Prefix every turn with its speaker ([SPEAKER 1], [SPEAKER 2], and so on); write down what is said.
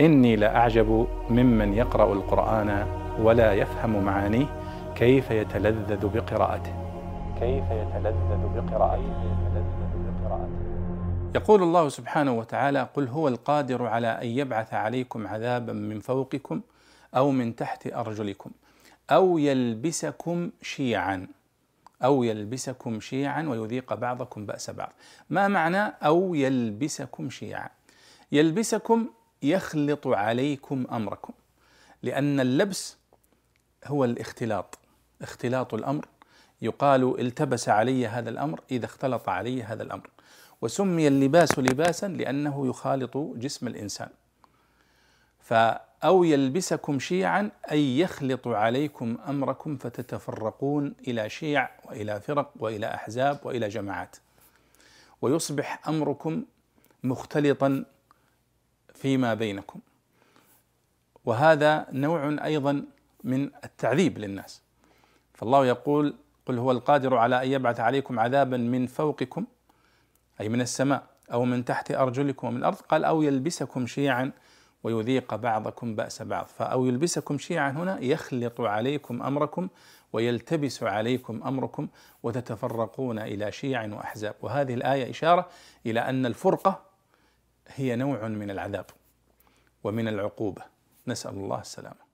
[SPEAKER 1] إني لأعجب ممن يقرأ القرآن ولا يفهم معانيه كيف يتلذذ بقراءته. كيف يتلذذ بقراءته. يقول الله سبحانه وتعالى قل هو القادر على أن يبعث عليكم عذابا من فوقكم أو من تحت أرجلكم أو يلبسكم شيعا. أو يلبسكم شيعا ويذيق بعضكم بأس بعض. ما معنى أو يلبسكم شيعا؟ يلبسكم يخلط عليكم أمركم لأن اللبس هو الاختلاط. اختلاط الأمر يقال التبس علي هذا الأمر إذا اختلط علي هذا الأمر. وسمي اللباس لباسا لأنه يخالط جسم الإنسان. أو يلبسكم شيعا أي يخلط عليكم أمركم فتتفرقون إلى شيع وإلى فرق وإلى أحزاب وإلى جماعات. ويصبح أمركم مختلطا فيما بينكم. وهذا نوع أيضا من التعذيب للناس. فالله يقول قل هو القادر على أن يبعث عليكم عذابا من فوقكم أي من السماء أو من تحت أرجلكم ومن الأرض؟ قال أو يلبسكم شيعا ويذيق بعضكم بأس بعض. فأو يلبسكم شيعا هنا يخلط عليكم أمركم ويلتبس عليكم أمركم وتتفرقون إلى شيع وأحزاب. وهذه الآية إشارة إلى أن الفرقة هي نوع من العذاب ومن العقوبة. نسأل الله السلامة.